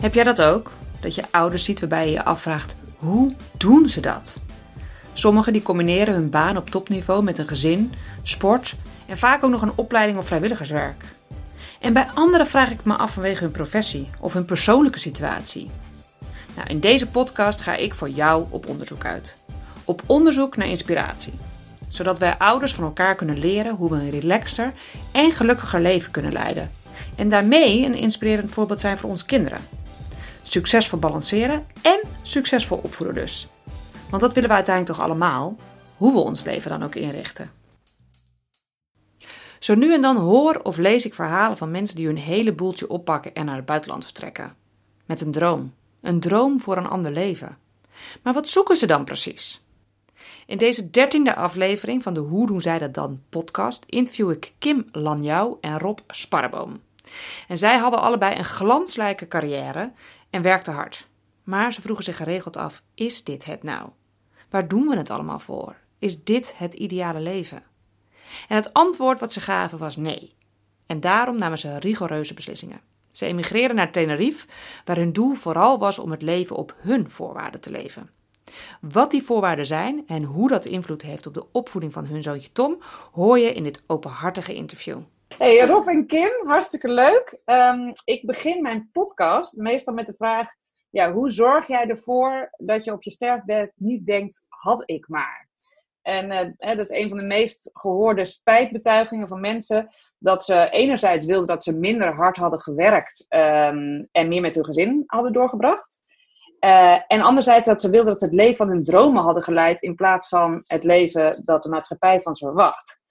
Heb jij dat ook? Dat je ouders ziet waarbij je je afvraagt, hoe doen ze dat? Sommigen die combineren hun baan op topniveau met een gezin, sport en vaak ook nog een opleiding of vrijwilligerswerk. En bij anderen vraag ik me af vanwege hun professie of hun persoonlijke situatie. Nou, in deze podcast ga ik voor jou op onderzoek uit. Op onderzoek naar inspiratie. Zodat wij ouders van elkaar kunnen leren hoe we een relaxer en gelukkiger leven kunnen leiden. En daarmee een inspirerend voorbeeld zijn voor onze kinderen. Succesvol balanceren en succesvol opvoeden dus. Want dat willen we uiteindelijk toch allemaal, hoe we ons leven dan ook inrichten. Zo nu en dan hoor of lees ik verhalen van mensen die hun hele boeltje oppakken en naar het buitenland vertrekken. Met een droom. Een droom voor een ander leven. Maar wat zoeken ze dan precies? In deze dertiende aflevering van de Hoe doen zij dat dan podcast interview ik Kim Lanjouw en Rob Sparreboom. En zij hadden allebei een glansrijke carrière en werkten hard. Maar ze vroegen zich geregeld af: is dit het nou? Waar doen we het allemaal voor? Is dit het ideale leven? En het antwoord wat ze gaven was nee. En daarom namen ze rigoureuze beslissingen. Ze emigreerden naar Tenerife, waar hun doel vooral was om het leven op hun voorwaarden te leven. Wat die voorwaarden zijn en hoe dat invloed heeft op de opvoeding van hun zoontje Tom, hoor je in dit openhartige interview. Hey Rob en Kim, hartstikke leuk. Um, ik begin mijn podcast meestal met de vraag: ja, hoe zorg jij ervoor dat je op je sterfbed niet denkt, had ik maar? En uh, dat is een van de meest gehoorde spijtbetuigingen van mensen. Dat ze enerzijds wilden dat ze minder hard hadden gewerkt um, en meer met hun gezin hadden doorgebracht. Uh, en anderzijds dat ze wilden dat ze het leven van hun dromen hadden geleid in plaats van het leven dat de maatschappij van ze verwacht.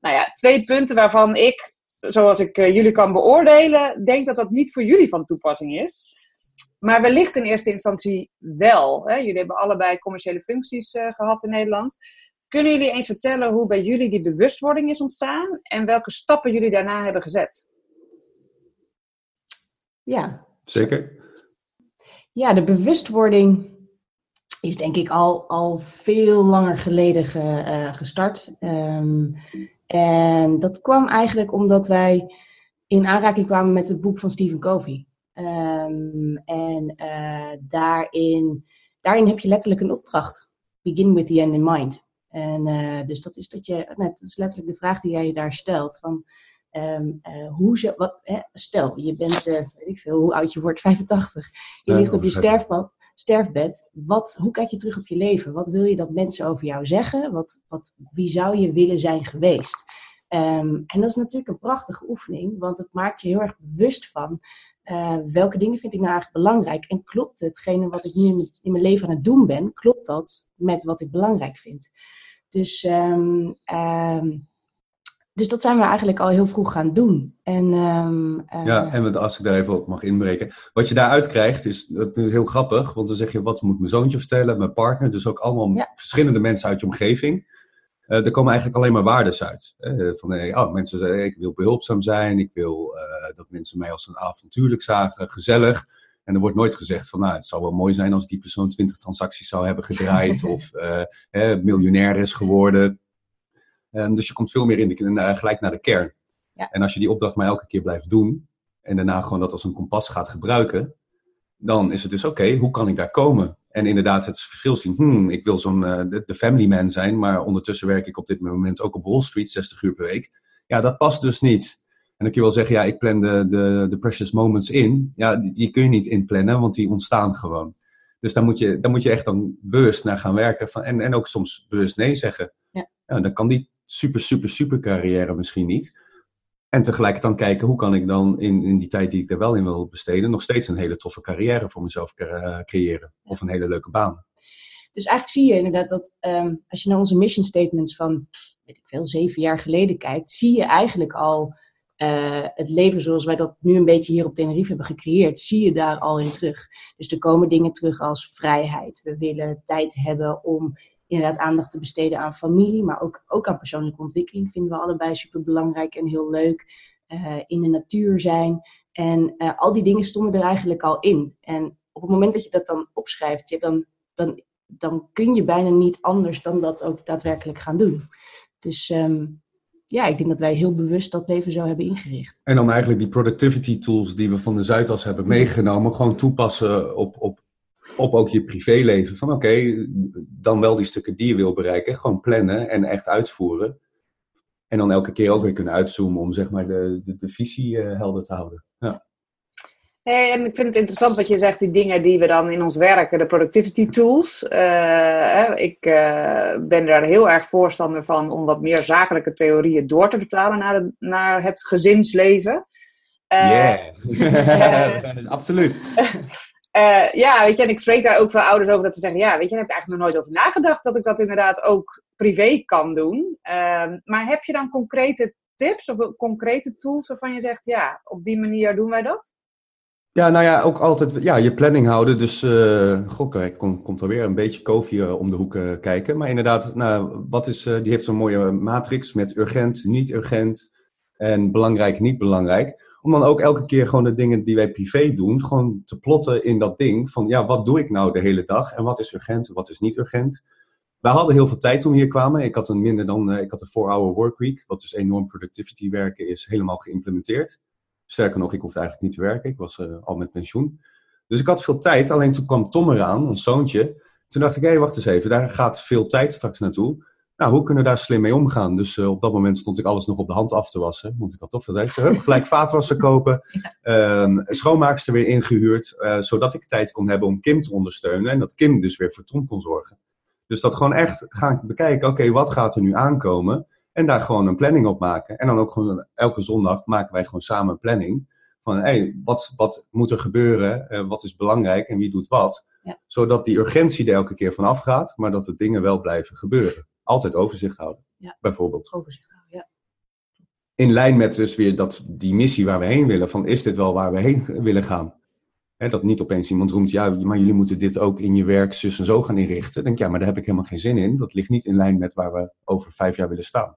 Nou ja, twee punten waarvan ik, zoals ik uh, jullie kan beoordelen, denk dat dat niet voor jullie van toepassing is. Maar wellicht in eerste instantie wel. Hè? Jullie hebben allebei commerciële functies uh, gehad in Nederland. Kunnen jullie eens vertellen hoe bij jullie die bewustwording is ontstaan en welke stappen jullie daarna hebben gezet? Ja. Zeker. Ja, de bewustwording is denk ik al, al veel langer geleden ge, uh, gestart. Um, en dat kwam eigenlijk omdat wij in aanraking kwamen met het boek van Stephen Covey. Um, en uh, daarin, daarin heb je letterlijk een opdracht. Begin with the end in mind. En uh, dus dat is dat je, nou, dat is letterlijk de vraag die jij je daar stelt. Van, um, uh, hoe ze, wat, hè, stel, je bent, weet ik veel, hoe oud je wordt, 85. Je ligt op je sterfbed, sterfbed. Wat, hoe kijk je terug op je leven? Wat wil je dat mensen over jou zeggen? Wat, wat, wie zou je willen zijn geweest? Um, en dat is natuurlijk een prachtige oefening, want het maakt je heel erg bewust van uh, welke dingen vind ik nou eigenlijk belangrijk? En klopt hetgene wat ik nu in, mijn leven aan het doen ben, klopt dat met wat ik belangrijk vind? Dus, um, um, dus dat zijn we eigenlijk al heel vroeg gaan doen. En, uh, ja, en als ik daar even op mag inbreken. Wat je daaruit krijgt is dat heel grappig, want dan zeg je wat moet mijn zoontje vertellen, mijn partner, dus ook allemaal ja. verschillende mensen uit je omgeving. Uh, er komen eigenlijk alleen maar waardes uit. Uh, van, oh, mensen zeggen, ik wil behulpzaam zijn, ik wil dat mensen mij als een avontuurlijk zagen, gezellig. En er wordt nooit gezegd van, nou, het zou wel mooi zijn als die persoon 20 transacties zou hebben gedraaid of miljonair is geworden. Dus je komt veel meer in de, gelijk naar de kern. Ja. En als je die opdracht maar elke keer blijft doen en daarna gewoon dat als een kompas gaat gebruiken, dan is het dus oké, okay, hoe kan ik daar komen? En inderdaad het verschil zien. Hmm, ik wil zo'n uh, de, de, family man zijn, maar ondertussen werk ik op dit moment ook op Wall Street 60 uur per week. Ja, dat past dus niet. En dan kun je wel zeggen, ja, ik plan de, de, de precious moments in. Ja, die, die, kun je niet inplannen, want die ontstaan gewoon. Dus daar moet je, daar moet je echt dan bewust naar gaan werken. Van, en, en ook soms bewust nee zeggen. Ja. ja. dan kan die super, super, super carrière misschien niet. En tegelijk dan kijken hoe kan ik dan in, in die tijd die ik er wel in wil besteden, nog steeds een hele toffe carrière voor mezelf creëren. Of een hele leuke baan. Dus eigenlijk zie je inderdaad dat um, als je naar onze mission statements van, weet ik veel, zeven jaar geleden kijkt, zie je eigenlijk al uh, het leven zoals wij dat nu een beetje hier op Tenerife hebben gecreëerd, zie je daar al in terug. Dus er komen dingen terug als vrijheid. We willen tijd hebben om inderdaad aandacht te besteden aan familie, maar ook, ook aan persoonlijke ontwikkeling vinden we allebei super belangrijk en heel leuk. Uh, in de natuur zijn. En uh, al die dingen stonden er eigenlijk al in. En op het moment dat je dat dan opschrijft, je, dan, dan, dan kun je bijna niet anders dan dat ook daadwerkelijk gaan doen. Dus um, ja, ik denk dat wij heel bewust dat leven zo hebben ingericht. En dan eigenlijk die productivity tools die we van de Zuidas hebben meegenomen, gewoon toepassen op, op, op ook je privéleven. Van oké, dan wel die stukken die je wil bereiken, gewoon plannen en echt uitvoeren. En dan elke keer ook weer kunnen uitzoomen om zeg maar de, de, de visie uh, helder te houden. Ja. Hey, en ik vind het interessant wat je zegt, die dingen die we dan in ons werken, de productivity tools. Uh, ik uh, ben daar heel erg voorstander van om wat meer zakelijke theorieën door te vertalen naar, de, naar het gezinsleven. Ja, yeah. absoluut. ja, weet je, en ik spreek daar ook veel ouders over dat ze zeggen, ja, weet je, daar heb ik eigenlijk nog nooit over nagedacht dat ik dat inderdaad ook privé kan doen. Ehm, maar heb je dan concrete tips of concrete tools waarvan je zegt, ja, op die manier doen wij dat? Ja, nou ja, ook altijd ja, je planning houden. Dus, uh, goh, kijk, komt, komt er weer een beetje koffie uh, om de hoek kijken. Maar inderdaad, nou, wat is, die heeft zo'n mooie matrix met urgent, niet urgent en belangrijk, niet belangrijk. Om dan ook elke keer gewoon de dingen die wij privé doen, gewoon te plotten in dat ding van, ja, wat doe ik nou de hele dag en wat is urgent en wat is niet urgent. Wij hadden heel veel tijd toen we hier kwamen. Ik had een minder dan, ik had een 4-hour workweek, wat dus enorm productivity werken is, helemaal geïmplementeerd. Sterker nog, ik hoefde eigenlijk niet te werken. Ik was uh, al met pensioen. Dus ik had veel tijd. Alleen toen kwam Tom eraan, ons zoontje. Toen dacht ik, hé, hey, wacht eens even. Daar gaat veel tijd straks naartoe. Nou, hoe kunnen we daar slim mee omgaan? Dus uh, op dat moment stond ik alles nog op de hand af te wassen. Want ik had toch tijd. Hup, gelijk vaatwasser kopen. Um, schoonmaakster weer ingehuurd. Uh, zodat ik tijd kon hebben om Kim te ondersteunen. En dat Kim dus weer voor Tom kon zorgen. Dus dat gewoon echt gaan bekijken. Oké, okay, wat gaat er nu aankomen? En daar gewoon een planning op maken. En dan ook gewoon elke zondag maken wij gewoon samen een planning. Van hé, hey, wat, wat moet er gebeuren? Uh, wat is belangrijk en wie doet wat? Ja. Zodat die urgentie er elke keer van afgaat, maar dat de dingen wel blijven gebeuren. Altijd overzicht houden, ja. bijvoorbeeld. Overzicht houden, ja. In lijn met dus weer dat, die missie waar we heen willen. Van is dit wel waar we heen willen gaan? He, dat niet opeens iemand roemt, ja, maar jullie moeten dit ook in je werk zus en zo gaan inrichten. Dan denk ja, maar daar heb ik helemaal geen zin in. Dat ligt niet in lijn met waar we over vijf jaar willen staan.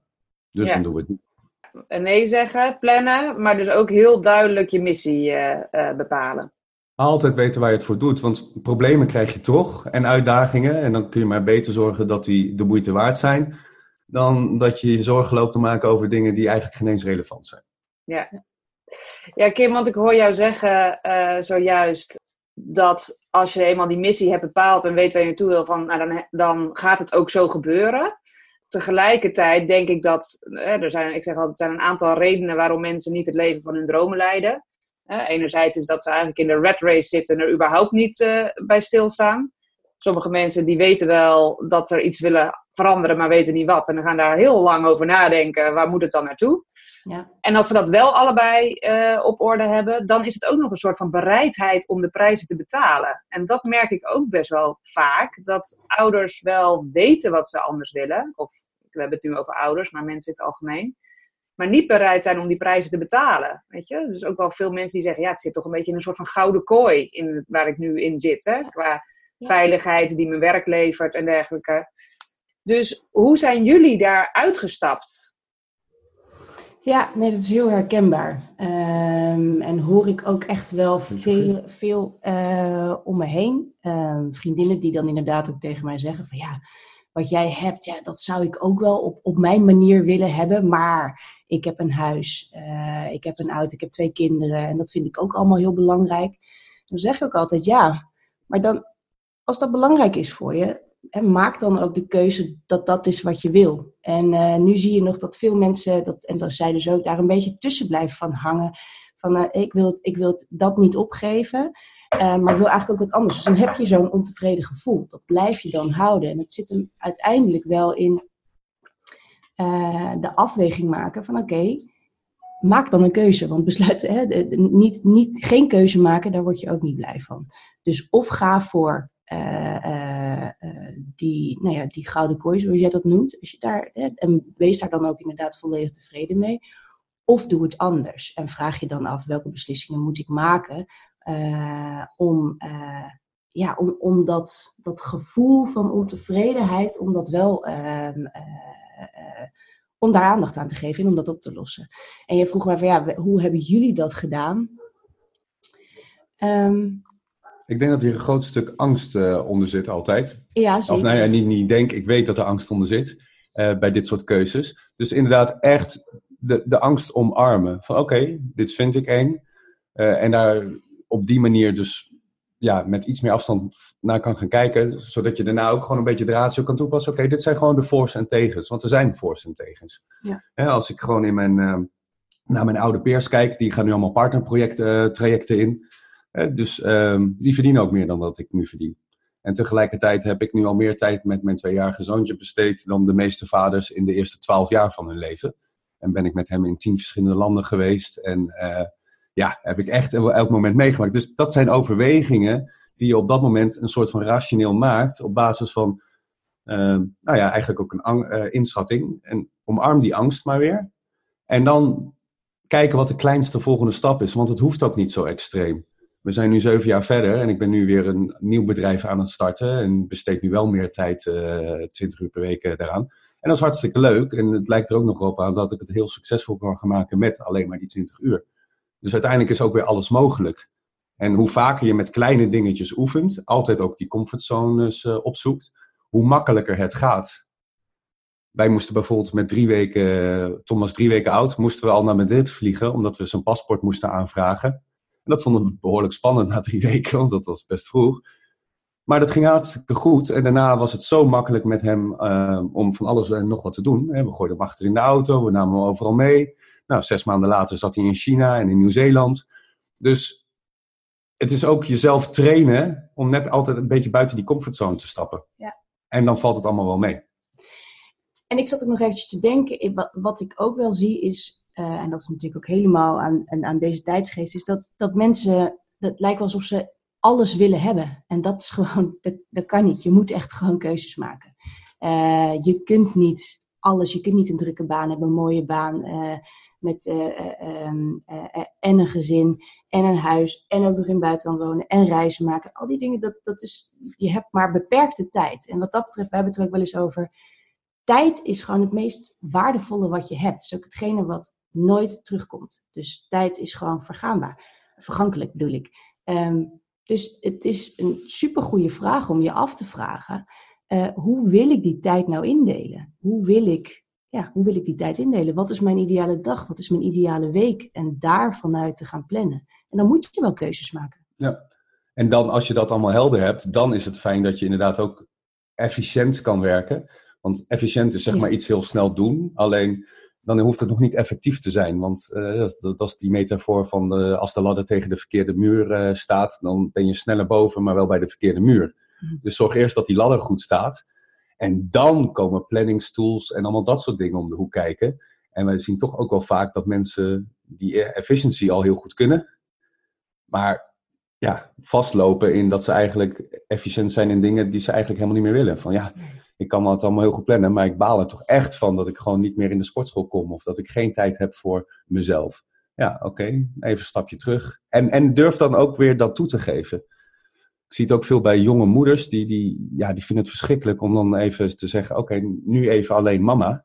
Dus dan doen we het niet. Nee zeggen, plannen, maar dus ook heel duidelijk je missie uh, uh, bepalen. Altijd weten waar je het voor doet, want problemen krijg je toch en uitdagingen. En dan kun je maar beter zorgen dat die de moeite waard zijn, dan dat je je zorgen loopt te maken over dingen die eigenlijk geen eens relevant zijn. Ja, ja Kim, want ik hoor jou zeggen uh, zojuist dat als je eenmaal die missie hebt bepaald en weet waar je naartoe wil, van, nou, dan, dan gaat het ook zo gebeuren tegelijkertijd denk ik dat er zijn, ik zeg altijd, er zijn een aantal redenen waarom mensen niet het leven van hun dromen leiden. Enerzijds is dat ze eigenlijk in de red race zitten en er überhaupt niet uh, bij stilstaan. Sommige mensen die weten wel dat ze iets willen veranderen, maar weten niet wat. En dan gaan daar heel lang over nadenken, waar moet het dan naartoe? Ja. En als ze dat wel allebei uh, op orde hebben, dan is het ook nog een soort van bereidheid om de prijzen te betalen. En dat merk ik ook best wel vaak, dat ouders wel weten wat ze anders willen. Of we hebben het nu over ouders, maar mensen in het algemeen. Maar niet bereid zijn om die prijzen te betalen. Weet je? Dus ook wel veel mensen die zeggen, ja, het zit toch een beetje in een soort van gouden kooi in, waar ik nu in zit. Hè? Qua veiligheid die mijn werk levert en dergelijke. Dus hoe zijn jullie daar uitgestapt? Ja, nee, dat is heel herkenbaar. Um, en hoor ik ook echt wel veel, veel uh, om me heen. Um, vriendinnen die dan inderdaad ook tegen mij zeggen van ja, wat jij hebt, ja, dat zou ik ook wel op, op mijn manier willen hebben. Maar ik heb een huis, uh, ik heb een auto, ik heb twee kinderen. En dat vind ik ook allemaal heel belangrijk. Dan zeg ik ook altijd ja, maar dan, als dat belangrijk is voor je, maak dan ook de keuze dat dat is wat je wil. En uh, nu zie je nog dat veel mensen, dat, en dat zij dus ook, daar een beetje tussen blijven van hangen. Van uh, ik, wil het, ik wil dat niet opgeven, maar ik wil eigenlijk ook wat anders. Dus dan heb je zo'n ontevreden gevoel. Dat blijf je dan houden. En het zit hem uiteindelijk wel in de afweging maken van oké, maak dan een keuze. Want besluiten, hè, niet, niet, geen keuze maken, daar word je ook niet blij van. Dus of ga voor uh, die, nou ja, die gouden kooi, zoals jij dat noemt. Als je daar, en wees daar dan ook inderdaad volledig tevreden mee. Of doe het anders. En vraag je dan af welke beslissingen moet ik maken om, ja, om, om dat, gevoel van ontevredenheid, om dat wel ehm, om daar aandacht aan te geven en om dat op te lossen. En je vroeg mij van ja, hoe hebben jullie dat gedaan? Um, ik denk dat hier een groot stuk angst uh, onder zit altijd. Ja, zeker. Of nou ja, niet, niet denk, ik weet dat er angst onder zit uh, bij dit soort keuzes. Dus inderdaad echt de, de angst omarmen. Van oké, dit vind ik eng. en daar op die manier dus ja, met iets meer afstand naar kan gaan kijken. Zodat je daarna ook gewoon een beetje de ratio kan toepassen. Oké, dit zijn gewoon de voor's en tegens. Want er zijn voor's en tegens. Ja. als ik gewoon in mijn, uh, naar mijn oude peers kijk. Die gaan nu allemaal partnerprojecten uh, trajecten in. dus uh, die verdienen ook meer dan wat ik nu verdien. En tegelijkertijd heb ik nu al meer tijd met mijn tweejarige zoontje besteed. Dan de meeste vaders in de eerste twaalf jaar van hun leven. En ben ik met hem in tien verschillende landen geweest. En eh, ja, heb ik echt elk moment meegemaakt. Dus dat zijn overwegingen die je op dat moment een soort van rationeel maakt op basis van, uh, nou ja, eigenlijk ook een uh, inschatting. En omarm die angst maar weer. En dan kijken wat de kleinste volgende stap is, want het hoeft ook niet zo extreem. We zijn nu zeven jaar verder en ik ben nu weer een nieuw bedrijf aan het starten en besteed nu wel meer tijd, uh, eh, 20 uur per week daaraan. En dat is hartstikke leuk en het lijkt er ook nog op aan dat ik het heel succesvol kan gaan maken met alleen maar die 20 uur. Dus uiteindelijk is ook weer alles mogelijk. En hoe vaker je met kleine dingetjes oefent, altijd ook die comfortzones uh, opzoekt, hoe makkelijker het gaat. Wij moesten bijvoorbeeld met drie weken, Tom was drie weken oud, moesten we al naar Madrid vliegen, omdat we zijn paspoort moesten aanvragen. En dat vonden we behoorlijk spannend na drie weken, want dat was best vroeg. Maar dat ging hartstikke goed. En daarna was het zo makkelijk met hem uh, om van alles en nog wat te doen. We gooiden hem achter in de auto, we namen hem overal mee. Nou, zes maanden later zat hij in China en in Nieuw-Zeeland. Dus het is ook jezelf trainen om net altijd een beetje buiten die comfortzone te stappen. Ja. En dan valt het allemaal wel mee. En ik zat ook nog eventjes te denken, wat ik ook wel zie is, uh, en dat is natuurlijk ook helemaal aan, aan deze tijdsgeest, is dat, dat mensen, het lijkt alsof ze alles willen hebben. En dat is gewoon, dat, dat kan niet. Je moet echt gewoon keuzes maken. Uh, je kunt niet alles, je kunt niet een drukke baan hebben, een mooie baan. Uh, met uh, um, en een gezin en een huis en ook nog in het buitenland wonen en reizen maken. Al die dingen, dat, dat is, je hebt maar beperkte tijd. En wat dat betreft, we hebben het er ook wel eens over. Tijd is gewoon het meest waardevolle wat je hebt. Het is ook hetgene wat nooit terugkomt. Dus tijd is gewoon vergaanbaar. Vergankelijk bedoel ik. Um, dus het is een supergoeie vraag om je af te vragen. Hoe wil ik die tijd nou indelen? Hoe wil ik ja, hoe wil ik die tijd indelen? Wat is mijn ideale dag? Wat is mijn ideale week? En daar vanuit te gaan plannen. En dan moet je wel keuzes maken. Ja, en dan als je dat allemaal helder hebt, dan is het fijn dat je inderdaad ook efficiënt kan werken. Want efficiënt is zeg maar iets heel snel doen. Alleen dan hoeft het nog niet effectief te zijn. Want uh, dat, dat, is die metafoor van de, als de ladder tegen de verkeerde muur uh, staat, dan ben je sneller boven, maar wel bij de verkeerde muur. Mhm. Dus zorg eerst dat die ladder goed staat. En dan komen planningstools en allemaal dat soort dingen om de hoek kijken. En we zien toch ook wel vaak dat mensen die efficiency al heel goed kunnen, maar ja, vastlopen in dat ze eigenlijk efficiënt zijn in dingen die ze eigenlijk helemaal niet meer willen. Van ja, ik kan het allemaal heel goed plannen, maar ik baal er toch echt van dat ik gewoon niet meer in de sportschool kom of dat ik geen tijd heb voor mezelf. Ja, oké, even een stapje terug. En, en durf dan ook weer dat toe te geven. Ik zie het ook veel bij jonge moeders, die, die, ja, die vinden het verschrikkelijk om dan even te zeggen: Oké, nu even alleen mama.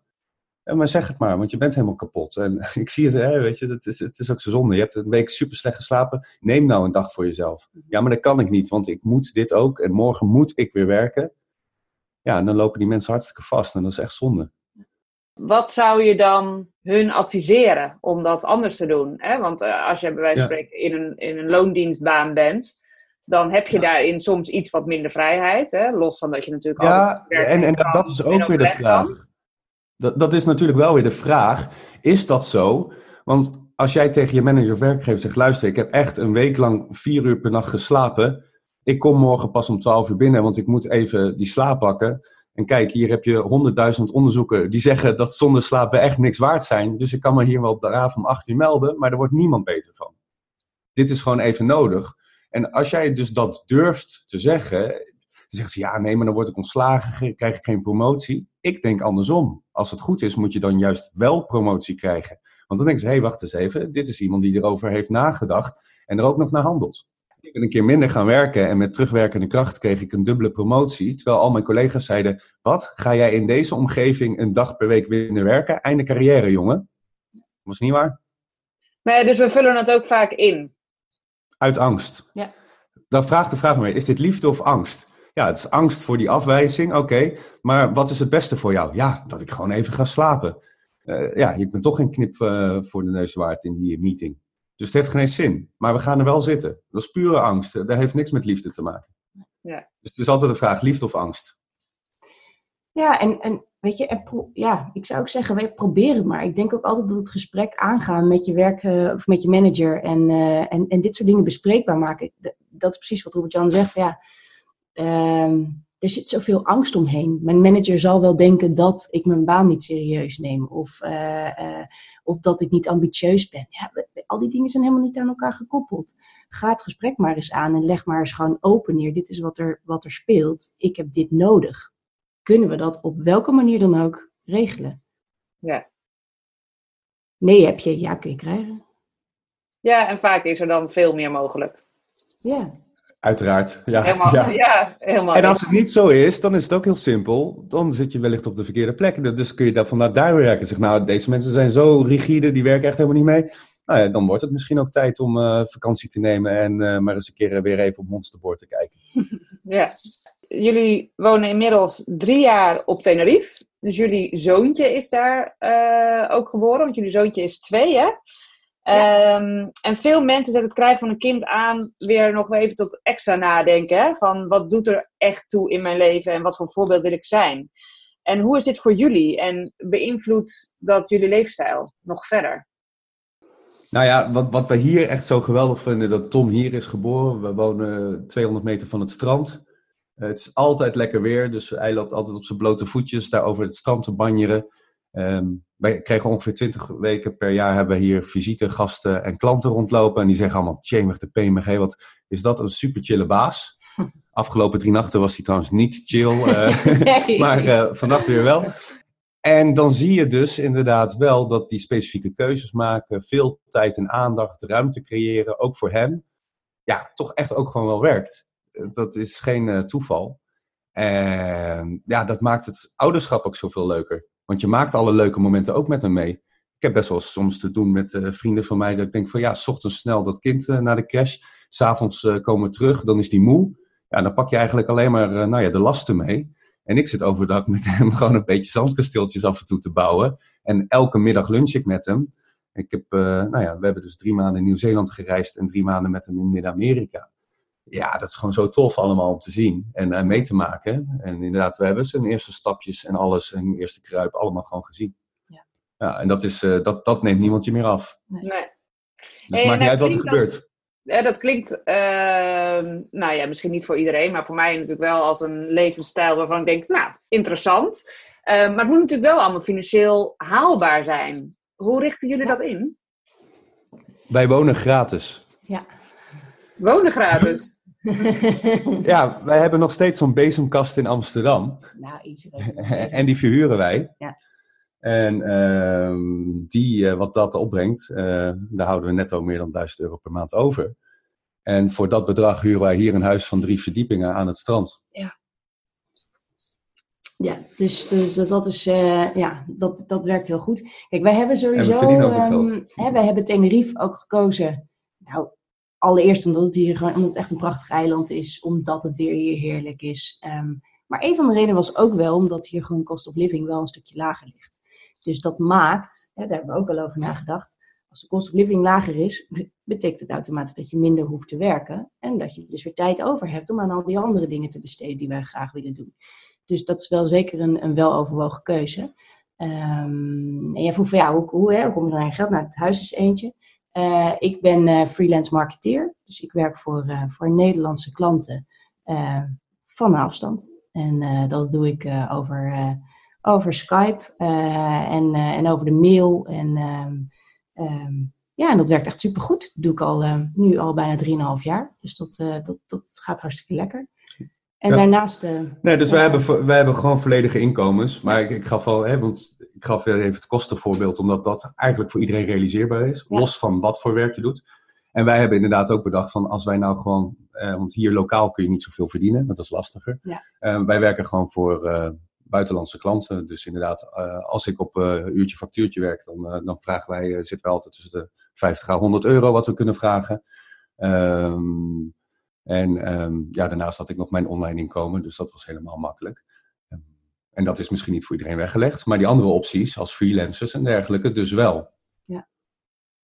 Maar zeg het maar, want je bent helemaal kapot. En ik zie het, hè, weet je, het is, het is ook zo zonde. Je hebt een week super slecht geslapen. Neem nou een dag voor jezelf. Ja, maar dat kan ik niet, want ik moet dit ook. En morgen moet ik weer werken. Ja, en dan lopen die mensen hartstikke vast. En dat is echt zonde. Wat zou je dan hun adviseren om dat anders te doen? Hè? Want uh, als je bij wijze van spreken in een, in een loondienstbaan bent, dan heb je daarin soms iets wat minder vrijheid. Hè? Los van dat je natuurlijk ja, altijd. En, en dat is ook weer de vraag. Dat, dat is natuurlijk wel weer de vraag. Is dat zo? Want als jij tegen je manager of werkgever zegt: luister, ik heb echt een week lang vier uur per nacht geslapen. Ik kom morgen pas om twaalf uur binnen, want ik moet even die slaap pakken. En kijk, hier heb je honderdduizend onderzoeken die zeggen dat zonder slaap we echt niks waard zijn. Dus ik kan me hier wel op de raad om acht uur melden, maar er wordt niemand beter van. Dit is gewoon even nodig. En als jij dus dat durft te zeggen, dan zegt ze ja, nee, maar dan word ik ontslagen, krijg ik geen promotie. Ik denk andersom. Als het goed is, moet je dan juist wel promotie krijgen. Want dan denken ze, hé, hey, wacht eens even, dit is iemand die erover heeft nagedacht en er ook nog naar handelt. Ik ben een keer minder gaan werken en met terugwerkende kracht kreeg ik een dubbele promotie. Terwijl al mijn collega's zeiden, wat, ga jij in deze omgeving een dag per week weer werken? Einde carrière, jongen. Dat was niet waar. Nee, dus we vullen het ook vaak in. Uit angst. Ja. Dan vraagt de vraag me: is dit liefde of angst? Ja, het is angst voor die afwijzing, oké. maar wat is het beste voor jou? Ja, dat ik gewoon even ga slapen. ja, je kunt toch geen knip voor de neus waard in die meeting. Dus het heeft geen zin. Maar we gaan er wel zitten. Dat is pure angst. Dat heeft niks met liefde te maken. Ja. Dus het is altijd de vraag, liefde of angst? Ja, en, en weet je, ja, ik zou ook zeggen, probeer het maar. Ik denk ook altijd dat het gesprek aangaan met je werk of met je manager en, en, en dit soort dingen bespreekbaar maken. Dat is precies wat Robert-Jan zegt. Ja, ehm, er zit zoveel angst omheen. Mijn manager zal wel denken dat ik mijn baan niet serieus neem. Of, uh, of dat ik niet ambitieus ben. Ja, al die dingen zijn helemaal niet aan elkaar gekoppeld. Ga het gesprek maar eens aan en leg maar eens gewoon open neer. Dit is wat er, wat er speelt. Ik heb dit nodig. Kunnen we dat op welke manier dan ook regelen? Ja. Nee heb je, ja kun je krijgen. Ja, en vaak is er dan veel meer mogelijk. Ja. Uiteraard. Ja. Helemaal, ja. ja. helemaal. En als het niet zo is, dan is het ook heel simpel. Dan zit je wellicht op de verkeerde plek. Dus kun je dat vanuit daar werken. Zeg, nou, deze mensen zijn zo rigide, die werken echt helemaal niet mee. Nou ja, dan wordt het misschien ook tijd om uh, vakantie te nemen en uh, maar eens een keer weer even op Monsterboard te kijken. ja. Jullie wonen inmiddels drie jaar op Tenerife. Dus jullie zoontje is daar uh, ook geboren, want jullie zoontje is twee, hè? Um, en veel mensen zetten het krijgen van een kind aan weer nog even tot extra nadenken. Hè? Van wat doet er echt toe in mijn leven en wat voor voorbeeld wil ik zijn? En hoe is dit voor jullie en beïnvloedt dat jullie leefstijl nog verder? Nou ja, wat, wat we hier echt zo geweldig vinden, dat Tom hier is geboren. We wonen 200 meter van het strand. Het is altijd lekker weer, dus hij loopt altijd op zijn blote voetjes daar over het strand te banjeren. Um, wij kregen ongeveer 20 weken per jaar hebben we hier visite, gasten en klanten rondlopen. En die zeggen allemaal, tjemig de PMG, wat is dat een super chille baas. Afgelopen drie nachten was hij trouwens niet chill, uh, maar uh, vannacht weer wel. En dan zie je dus inderdaad wel dat die specifieke keuzes maken, veel tijd en aandacht, ruimte creëren, ook voor hem, ja, toch echt ook gewoon wel werkt. Dat is geen uh, toeval. En ja, dat maakt het ouderschap ook zoveel leuker. Want je maakt alle leuke momenten ook met hem mee. Ik heb best wel soms te doen met uh, vrienden van mij dat ik denk van ja, s ochtends snel dat kind uh, naar de crash. S'avonds uh, komen we terug, dan is die moe. Ja, dan pak je eigenlijk alleen maar nou ja, de lasten mee. En ik zit overdag met hem gewoon een beetje zandkasteeltjes af en toe te bouwen. En elke middag lunch ik met hem. Ik heb, nou ja, we hebben dus drie maanden in Nieuw-Zeeland gereisd en drie maanden met hem in Midden-Amerika ja, dat is gewoon zo tof allemaal om te zien en uh, mee te maken. En inderdaad, we hebben zijn eerste stapjes en alles, en eerste kruip, allemaal gewoon gezien. Ja, ja en dat, is, uh, dat, dat neemt niemand je meer af. Nee. Dus het maakt niet uit wat er gebeurt. Ja, dat klinkt, uh, nou ja, misschien niet voor iedereen, maar voor mij natuurlijk wel als een levensstijl waarvan ik denk, nou, interessant. Ehm, maar het moet natuurlijk wel allemaal financieel haalbaar zijn. Hoe richten jullie dat in? Wij wonen gratis. Ja. Wonen gratis? Ja, wij hebben nog steeds zo'n bezemkast in Amsterdam. Nou, iets. en die verhuren wij. Ja. En uh, die, uh, wat dat opbrengt, uh, daar houden we netto meer dan 1000 euro per maand over. En voor dat bedrag huren wij hier een huis van drie verdiepingen aan het strand. Ja. Ja, dus, dus dat, is, uh, ja, dat, dat werkt heel goed. Kijk, wij hebben sowieso. Um, hè, wij hebben Tenerife ook gekozen. Nou, allereerst omdat het hier gewoon, omdat het echt een prachtig eiland is, omdat het weer hier heerlijk is. Um, maar een van de redenen was ook wel omdat hier gewoon cost of living wel een stukje lager ligt. Dus dat maakt, hè, daar hebben we ook wel over nagedacht, als de cost of living lager is, betekent het automatisch dat je minder hoeft te werken. En dat je dus weer tijd over hebt om aan al die andere dingen te besteden die wij graag willen doen. Dus dat is wel zeker een, een weloverwogen keuze. Um, en je vroeg van ja, hoe, hoe, hè, hoe kom je dan aan geld? Nou, het huis is eentje. Uh, ik ben uh, freelance marketeer, dus ik werk voor, uh, voor Nederlandse klanten van afstand. En dat doe ik over, over Skype en, en over de mail. En, um, ja, en dat werkt echt supergoed. Dat doe ik al, nu al bijna 3,5 jaar. Dus dat, dat, dat gaat hartstikke lekker. En daarnaast. Uh, nee, dus wij, hebben, wij hebben gewoon volledige inkomens. Maar ik, ik gaf al, hè, want ik gaf weer even het kostenvoorbeeld, omdat dat eigenlijk voor iedereen realiseerbaar is. Los van wat voor werk je doet. En wij hebben inderdaad ook bedacht van als wij nou gewoon, eh, want hier lokaal kun je niet zoveel verdienen, want dat is lastiger. Ja. Uh, wij werken gewoon voor uh, buitenlandse klanten. Dus inderdaad, als ik op uurtje factuurtje werk, dan, dan vragen wij, zitten wij altijd tussen de 50 à 100 euro wat we kunnen vragen. Um, en um, ja, daarnaast had ik nog mijn online inkomen, dus dat was helemaal makkelijk. En dat is misschien niet voor iedereen weggelegd, maar die andere opties als freelancers en dergelijke dus wel. Ja.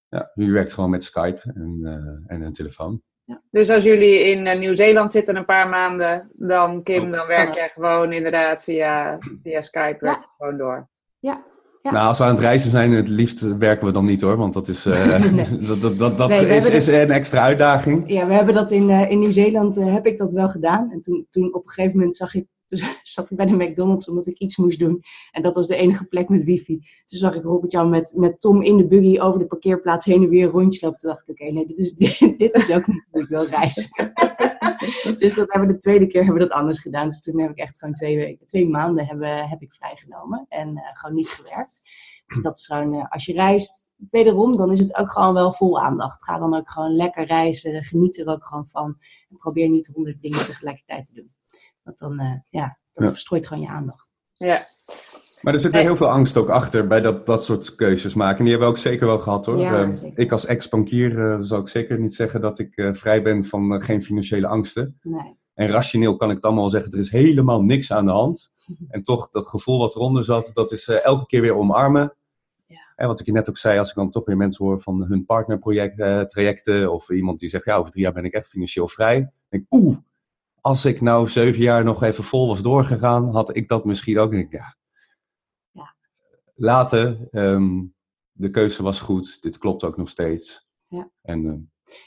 Ja, jullie werkt gewoon met Skype en, uh, en een telefoon. Ja. Dus als jullie in uh, Nieuw-Zeeland zitten een paar maanden, dan Kim, Oh. dan werk jij gewoon inderdaad via, via Skype gewoon door. Ja. Ja. Nou, als we aan het reizen zijn, het liefst werken we dan niet hoor, want dat is, uh, Nee. dat, dat, dat, dat Nee, we is, is een extra uitdaging. Ja, we hebben dat in, eh, in Nieuw-Zeeland eh, heb ik dat wel gedaan. En toen, toen op een gegeven moment zag ik, toen zat ik bij de McDonald's omdat ik iets moest doen. En dat was de enige plek met wifi. Toen zag ik Robert-Jan met, met Tom in de buggy over de parkeerplaats heen en weer rondjes lopen. Toen dacht ik, oké, nee, dit is, dit, is ook niet hoe ik wil reizen. dus dat hebben we de tweede keer hebben we dat anders gedaan. Dus toen heb ik echt gewoon twee, weken, twee maanden hebben, heb ik vrijgenomen en eh, gewoon niet gewerkt. Dus dat is gewoon, eh, als je reist, wederom, dan is het ook gewoon wel vol aandacht. Ga dan ook gewoon lekker reizen, geniet er ook gewoon van. En probeer niet honderd dingen tegelijkertijd te doen. Want dan, eh, ja, dat Ja. verstrooit gewoon je aandacht. Ja, Maar er zit weer Nee. heel veel angst ook achter bij dat, dat soort keuzes maken. En die hebben we ook zeker wel gehad hoor. Ja, Eh, zeker. ik als ex-bankier eh, zou ik zeker niet zeggen dat ik eh, vrij ben van eh, geen financiële angsten. Nee. En rationeel kan ik het allemaal zeggen, er is helemaal niks aan de hand. En toch, dat gevoel wat eronder zat, dat is eh, elke keer weer omarmen. Ja. En wat ik je net ook zei, als ik dan toch weer mensen hoor van hun partnertrajecten, trajecten, of iemand die zegt, ja, over drie jaar ben ik echt financieel vrij. Dan denk ik, oeh, als ik nou zeven jaar nog even vol was doorgegaan, had ik dat misschien ook. Ja, Ja. later, ehm, de keuze was goed, dit klopt ook nog steeds. Ja. En ehm,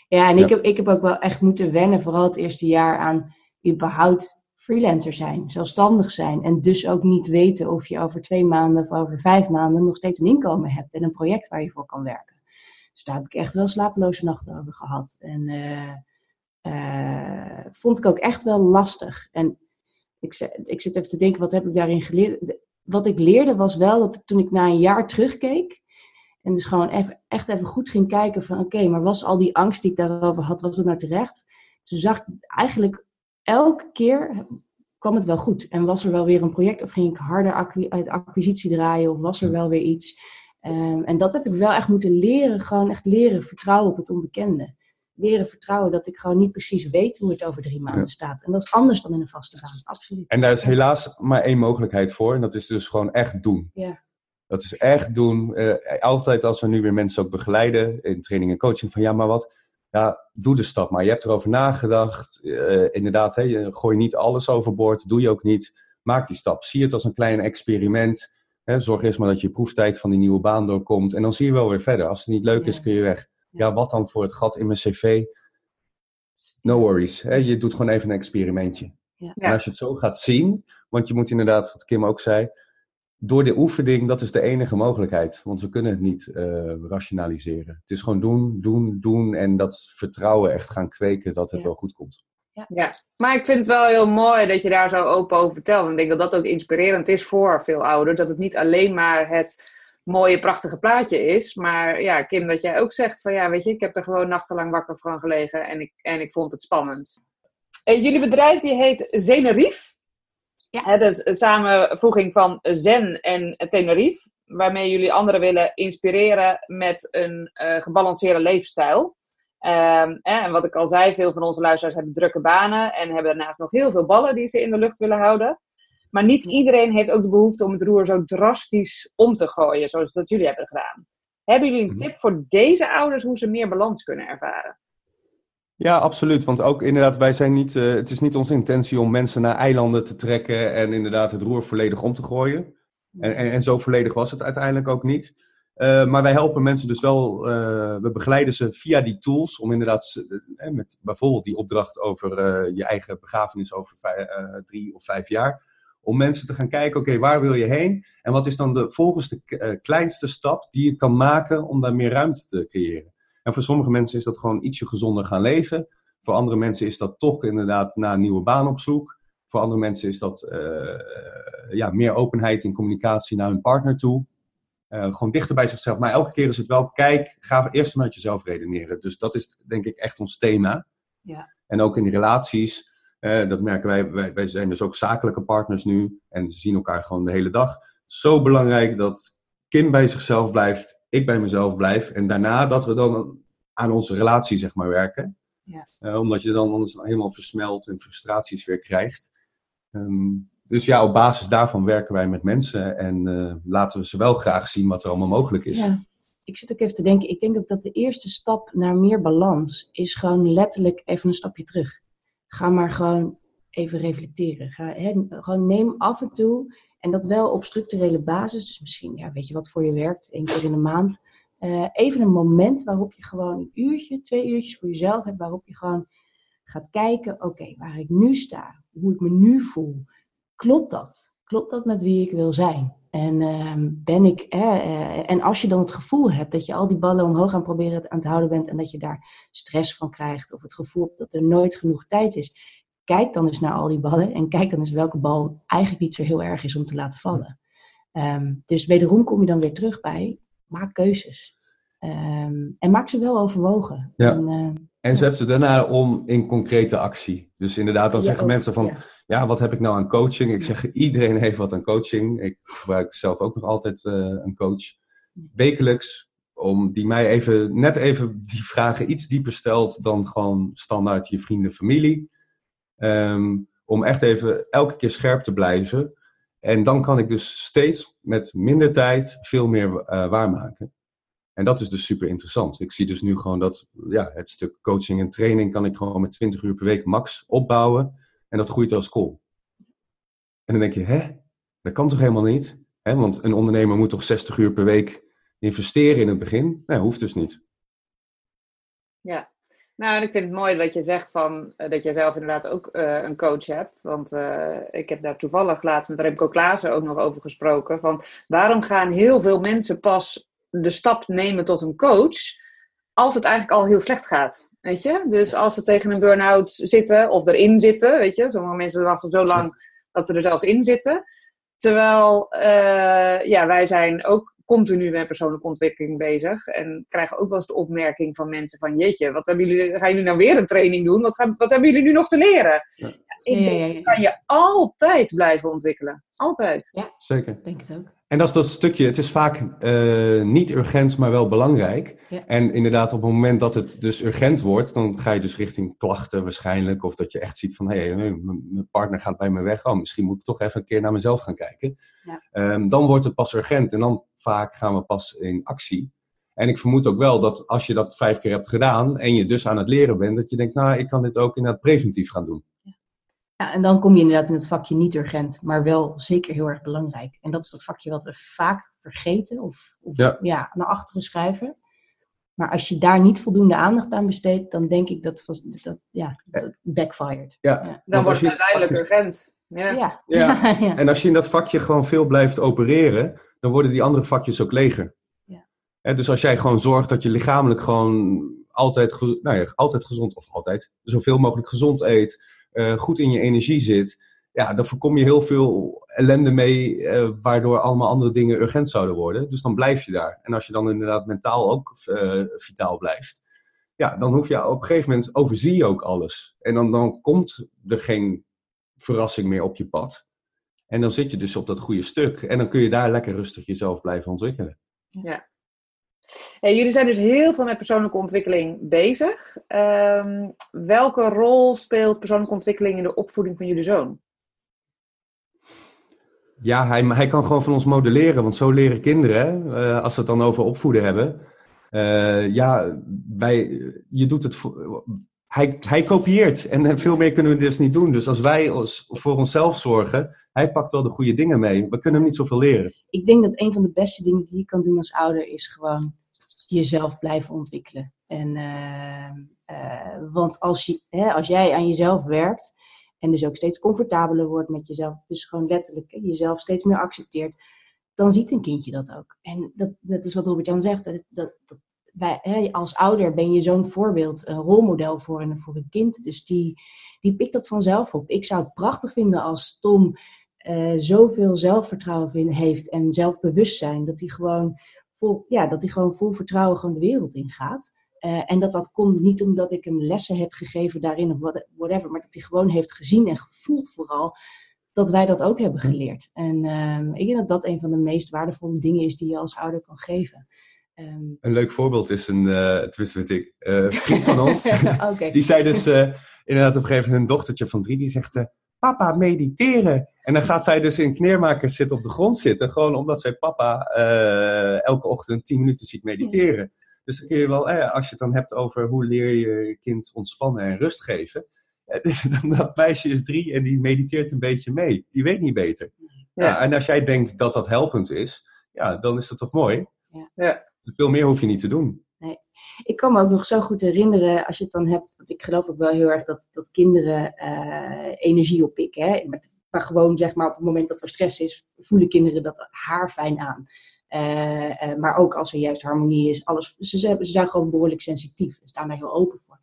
Ja, en Ja. Ik, heb, ik heb ook wel echt moeten wennen, vooral het eerste jaar, aan überhaupt freelancer zijn, zelfstandig zijn. En dus ook niet weten of je over twee maanden of over vijf maanden nog steeds een inkomen hebt en een project waar je voor kan werken. Dus daar heb ik echt wel slapeloze nachten over gehad. En eh, eh, vond ik ook echt wel lastig. En ik, ik zit even te denken, wat heb ik daarin geleerd? Wat ik leerde was wel dat toen ik na een jaar terugkeek, en dus gewoon even, echt even goed ging kijken van oké, maar was al die angst die ik daarover had, was het nou terecht? Toen zag ik eigenlijk elke keer kwam het wel goed. En was er wel weer een project of ging ik harder acqui- uit acquisitie draaien of was er wel weer iets? Ehm, en dat heb ik wel echt moeten leren, gewoon echt leren vertrouwen op het onbekende. Leren vertrouwen dat ik gewoon niet precies weet hoe het over drie maanden Ja. staat. En dat is anders dan in een vaste baan, absoluut. En daar is helaas maar één mogelijkheid voor. En dat is dus gewoon echt doen. Ja. Dat is echt doen. Eh, altijd als we nu weer mensen ook begeleiden in training en coaching. Van ja, maar wat? Ja, doe de stap maar. Je hebt erover nagedacht. Eh, inderdaad, hè, je gooi niet alles overboord. Doe je ook niet. Maak die stap. Zie het als een klein experiment. Hè, zorg eerst maar dat je proeftijd van die nieuwe baan doorkomt. En dan zie je wel weer verder. Als het niet leuk is, kun je weg. Ja. Ja, wat dan voor het gat in mijn cv? No worries. Hè? Je doet gewoon even een experimentje. Ja. En als je het zo gaat zien, want je moet inderdaad, wat Kim ook zei, door de oefening, dat is de enige mogelijkheid. Want we kunnen het niet eh, rationaliseren. Het is gewoon doen, doen, doen en dat vertrouwen echt gaan kweken dat het Ja. wel goed komt. Ja, maar ik vind het wel heel mooi dat je daar zo open over vertelt. En ik denk dat dat ook inspirerend is voor veel ouders. Dat het niet alleen maar het mooie, prachtige plaatje is. Maar ja, Kim, dat jij ook zegt van ja, weet je, ik heb er gewoon nachtenlang wakker van gelegen en ik, en ik vond het spannend. Eh, jullie bedrijf die heet Zenerief. Ja. Is een samenvoeging van Zen en Tenerife. Waarmee jullie anderen willen inspireren met een eh, gebalanceerde levensstijl. Ehm, en wat ik al zei, veel van onze luisteraars hebben drukke banen en hebben daarnaast nog heel veel ballen die ze in de lucht willen houden. Maar niet iedereen heeft ook de behoefte om het roer zo drastisch om te gooien, zoals dat jullie hebben gedaan. Hebben jullie een Mhm. tip voor deze ouders hoe ze meer balans kunnen ervaren? Ja, absoluut. Want ook inderdaad, wij zijn niet, eh, het is niet onze intentie om mensen naar eilanden te trekken en inderdaad het roer volledig om te gooien. En, en, en zo volledig was het uiteindelijk ook niet. Eh, maar wij helpen mensen dus wel, eh, we begeleiden ze via die tools om inderdaad, met bijvoorbeeld die opdracht over eh, je eigen begrafenis over vij- eh, drie of vijf jaar, om mensen te gaan kijken, oké, waar wil je heen? En wat is dan de volgende eh, kleinste stap die je kan maken om daar meer ruimte te creëren? En voor sommige mensen is dat gewoon ietsje gezonder gaan leven. Voor andere mensen is dat toch inderdaad naar een nieuwe baan op zoek. Voor andere mensen is dat eh, ja, meer openheid in communicatie naar hun partner toe. Eh, gewoon dichter bij zichzelf. Maar elke keer is het wel, kijk, ga eerst vanuit jezelf redeneren. Dus dat is denk ik echt ons thema. Ja. En ook in de relaties, eh, dat merken wij, wij, wij zijn dus ook zakelijke partners nu. En ze zien elkaar gewoon de hele dag. Zo belangrijk dat Kim bij zichzelf blijft, ik bij mezelf blijf. En daarna dat we dan aan onze relatie zeg maar werken. Ja. Eh, omdat je dan anders helemaal versmelt en frustraties weer krijgt. Ehm, dus ja, op basis daarvan werken wij met mensen en uh, laten we ze wel graag zien wat er allemaal mogelijk is. Ja, ik zit ook even te denken, ik denk ook dat de eerste stap naar meer balans is gewoon letterlijk even een stapje terug. Ga maar gewoon even reflecteren. Ga, gewoon neem af en toe, en dat wel op structurele basis, dus misschien, ja, weet je wat voor je werkt, één keer in de maand. Uh, even een moment waarop je gewoon een uurtje, twee uurtjes voor jezelf hebt, waarop je gewoon gaat kijken, oké, waar ik nu sta, hoe ik me nu voel, klopt dat? Klopt dat met wie ik wil zijn? En ehm, ben ik, eh, en als je dan het gevoel hebt dat je al die ballen omhoog aan proberen aan te houden bent en dat je daar stress van krijgt of het gevoel dat er nooit genoeg tijd is, kijk dan eens naar al die ballen en kijk dan eens welke bal eigenlijk niet zo heel erg is om te laten vallen. Ehm, dus wederom kom je dan weer terug bij, maak keuzes. Ehm, en maak ze wel overwogen. Ja. En, uh, en, zet ze daarna om in concrete actie. Dus inderdaad, dan zeggen mensen van, ja. wat heb ik nou aan coaching? Ik zeg, iedereen heeft wat aan coaching. Ik gebruik zelf ook nog altijd uh, een coach. Wekelijks, om die mij even, net even die vragen iets dieper stelt dan gewoon standaard je vrienden, familie. Um, om echt even elke keer scherp te blijven. En dan kan ik dus steeds met minder tijd veel meer uh, waarmaken. En dat is dus super interessant. Ik zie dus nu gewoon dat ja, het stuk coaching en training kan ik gewoon met 20 uur per week max opbouwen. En dat groeit als kool. En dan denk je, hè, dat kan toch helemaal niet? Hè, want een ondernemer moet toch 60 uur per week investeren in het begin? Nee, hoeft dus niet. Ja, nou, ik vind het mooi dat je zegt van, uh, dat jij zelf inderdaad ook uh, een coach hebt. Want uh, ik heb daar toevallig laatst met Remco Klaassen ook nog over gesproken. Van waarom gaan heel veel mensen pas de stap nemen tot een coach als het eigenlijk al heel slecht gaat? Weet je? Dus als ze tegen een burn-out zitten of erin zitten, weet je, sommige mensen wachten zo lang dat ze er zelfs in zitten. Terwijl ja, wij zijn ook continu met persoonlijke ontwikkeling bezig. En krijgen ook wel eens de opmerking van mensen van... Jeetje, wat hebben jullie, gaan jullie nou weer een training doen? Wat, gaan, wat hebben jullie nu nog te leren? Ja. Ik denk, kan je altijd blijven ontwikkelen. Altijd. Ja, zeker. denk het ook. En dat is dat stukje, het is vaak uh, niet urgent, maar wel belangrijk. Ja. En inderdaad, op het moment dat het dus urgent wordt, dan ga je dus richting klachten waarschijnlijk. Of dat je echt ziet van, hé, hey, mijn partner gaat bij me weg. Oh, misschien moet ik toch even een keer naar mezelf gaan kijken. Ja. Um, dan wordt het pas urgent en dan vaak gaan we pas in actie. En ik vermoed ook wel dat als je dat vijf keer hebt gedaan en je dus aan het leren bent, dat je denkt, nou, ik kan dit ook inderdaad preventief gaan doen. Ja, en dan kom je inderdaad in het vakje niet urgent, maar wel zeker heel erg belangrijk. En dat is dat vakje wat we vaak vergeten of, of ja. ja. naar achteren schrijven. Maar als je daar niet voldoende aandacht aan besteedt, dan denk ik dat dat, ja, dat backfired. Ja, ja. Dan wordt het uiteindelijk urgent. Ja. Ja. Ja. ja. En als je in dat vakje gewoon veel blijft opereren, dan worden die andere vakjes ook leger. Ja. dus als jij gewoon zorgt dat je lichamelijk gewoon altijd, nou ja, altijd gezond, of altijd, zoveel mogelijk gezond eet, uh, goed in je energie zit, ja, dan voorkom je heel veel ellende mee, uh, waardoor allemaal andere dingen urgent zouden worden. Dus dan blijf je daar. En als je dan inderdaad mentaal ook uh, vitaal blijft, ja, dan hoef je op een gegeven moment overzie je ook alles. En dan, dan komt er geen verrassing meer op je pad. En dan zit je dus op dat goede stuk. En dan kun je daar lekker rustig jezelf blijven ontwikkelen. Ja, Jullie zijn dus heel veel met persoonlijke ontwikkeling bezig. Um, welke rol speelt persoonlijke ontwikkeling in de opvoeding van jullie zoon? Ja, hij, hij kan gewoon van ons modelleren, want zo leren kinderen, uh, als ze het dan over opvoeden hebben. Uh, ja, wij, je doet het hij, hij kopieert en veel meer kunnen we dus niet doen. Dus als wij ons, voor onszelf zorgen, hij pakt wel de goede dingen mee. We kunnen hem niet zoveel leren. Ik denk dat een van de beste dingen die je kan doen als ouder is gewoon jezelf blijven ontwikkelen. En, uh, uh, want als, je, hè, als jij aan jezelf werkt en dus ook steeds comfortabeler wordt met jezelf, dus gewoon letterlijk jezelf steeds meer accepteert, dan ziet een kindje dat ook. En dat, dat is wat Robert-Jan zegt, dat, dat, dat wij, hè, als ouder ben je zo'n voorbeeld, een rolmodel voor een, voor een kind. Dus die, die pikt dat vanzelf op. Ik zou het prachtig vinden als Tom uh, zoveel zelfvertrouwen heeft en zelfbewustzijn, dat hij gewoon vol, ja, dat hij gewoon vol vertrouwen gewoon de wereld ingaat. Uh, en dat dat komt niet omdat ik hem lessen heb gegeven daarin of whatever, maar dat hij gewoon heeft gezien en gevoeld vooral dat wij dat ook hebben geleerd. En uh, ik denk dat dat een van de meest waardevolle dingen is die je als ouder kan geven. Um, een leuk voorbeeld is een, uh, tenminste weet ik, uh, vriend van ons. okay. Die zei dus uh, inderdaad op een gegeven moment een dochtertje van drie, die zegt, papa mediteren. En dan gaat zij dus in kneermakers zitten op de grond zitten, gewoon omdat zij papa uh, elke ochtend 10 minuten ziet mediteren. Dus dan kun je wel, eh, als je het dan hebt over hoe leer je je kind ontspannen en rust geven. dat meisje is drie en die mediteert een beetje mee. Die weet niet beter. Ja. en als jij denkt dat dat helpend is, ja, dan is dat toch mooi? Ja. Veel meer hoef je niet te doen. Ik kan me ook nog zo goed herinneren, als je het dan hebt, want ik geloof ook wel heel erg dat, dat kinderen uh, energie oppikken. Hè? Maar gewoon zeg maar op het moment dat er stress is, voelen kinderen dat haar fijn aan. Uh, uh, maar ook als er juist harmonie is, alles, ze, ze zijn gewoon behoorlijk sensitief en staan daar heel open voor.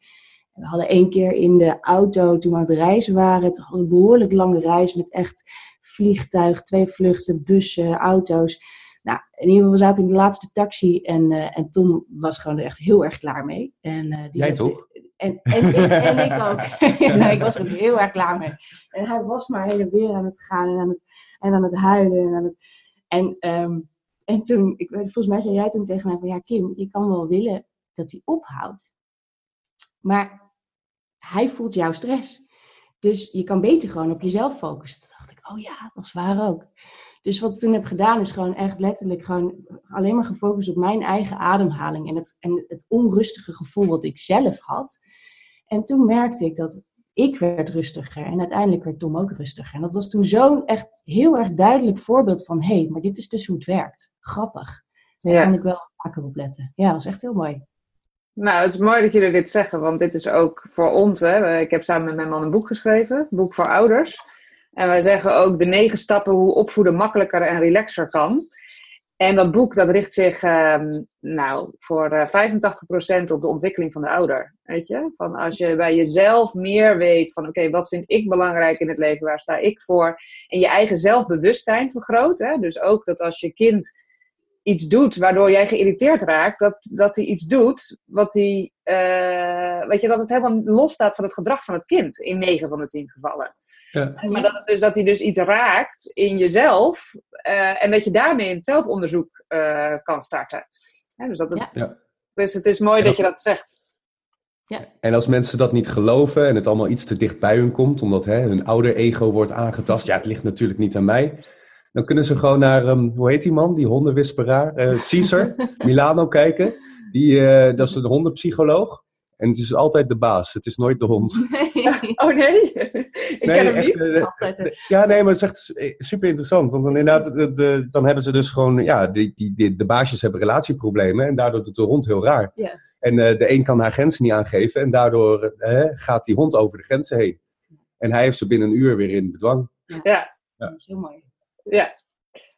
En we hadden één keer in de auto, toen we aan het reizen waren, het een behoorlijk lange reis met echt vliegtuig, twee vluchten, bussen, auto's. Nou, in ieder geval, we zaten in de laatste taxi en, uh, en Tom was gewoon er echt heel erg klaar mee. En, uh, die Jij toch? En, en, ik ook. nou, ik was er heel erg klaar mee. En hij was maar heen en weer aan het gaan en aan het, en aan het huilen. En, aan het, en, um, en toen, ik, volgens mij zei jij toen tegen mij van, ja Kim, je kan wel willen dat hij ophoudt. Maar hij voelt jouw stress. Dus je kan beter gewoon op jezelf focussen. Toen dacht ik, oh ja, dat is waar ook. Dus wat ik toen heb gedaan is gewoon echt letterlijk gewoon alleen maar gefocust op mijn eigen ademhaling en het, en het onrustige gevoel wat ik zelf had. En toen merkte ik dat ik werd rustiger en uiteindelijk werd Tom ook rustiger. En dat was toen zo'n echt heel erg duidelijk voorbeeld van, hé, hey, maar dit is dus hoe het werkt. Grappig. Daar ja. kan ik wel vaker op letten. Ja, dat was echt heel mooi. Nou, het is mooi dat jullie dit zeggen, want dit is ook voor ons. Hè. Ik heb samen met mijn man een boek geschreven, een boek voor ouders. En wij zeggen ook de negen stappen hoe opvoeden makkelijker en relaxer kan. En dat boek dat richt zich uh, nou, voor uh, eh, 85% op de ontwikkeling van de ouder. Weet je? Van als je bij jezelf meer weet van oké, wat vind ik belangrijk in het leven, waar sta ik voor? En je eigen zelfbewustzijn vergroot. Hè? Dus ook dat als je kind iets doet waardoor jij geïrriteerd raakt, dat, dat hij iets doet wat hij, uh, weet je, dat het helemaal los staat van het gedrag van het kind in 9 van de 10 gevallen. Ja. Maar dat, dus dat hij dus iets raakt in jezelf uh, en dat je daarmee een zelfonderzoek uh, kan starten. dus, dat het, ja. dus het is mooi dat, je dat zegt. Ja. En als mensen dat niet geloven en het allemaal iets te dicht bij hun komt, omdat hè, hun ouder ego wordt aangetast, ja, het ligt natuurlijk niet aan mij dan kunnen ze gewoon naar, um, hoe heet die man, die hondenwisperaar, uh, Caesar, Milano kijken. Die, uh, dat is een hondenpsycholoog. En het is altijd de baas, het is nooit de hond. Nee. Oh nee? Ik nee, ken hem echt, niet. Uh, altijd, ja, nee, maar het is echt super interessant. Want dan, inderdaad, de, de, dan hebben ze dus gewoon, ja, die, die, die, de baasjes hebben relatieproblemen. En daardoor doet de hond heel raar. Ja. En de een kan haar grenzen niet aangeven. En daardoor gaat die hond over de grenzen heen. En hij heeft ze binnen een uur weer in bedwang. Ja, ja. dat is heel mooi. Ja.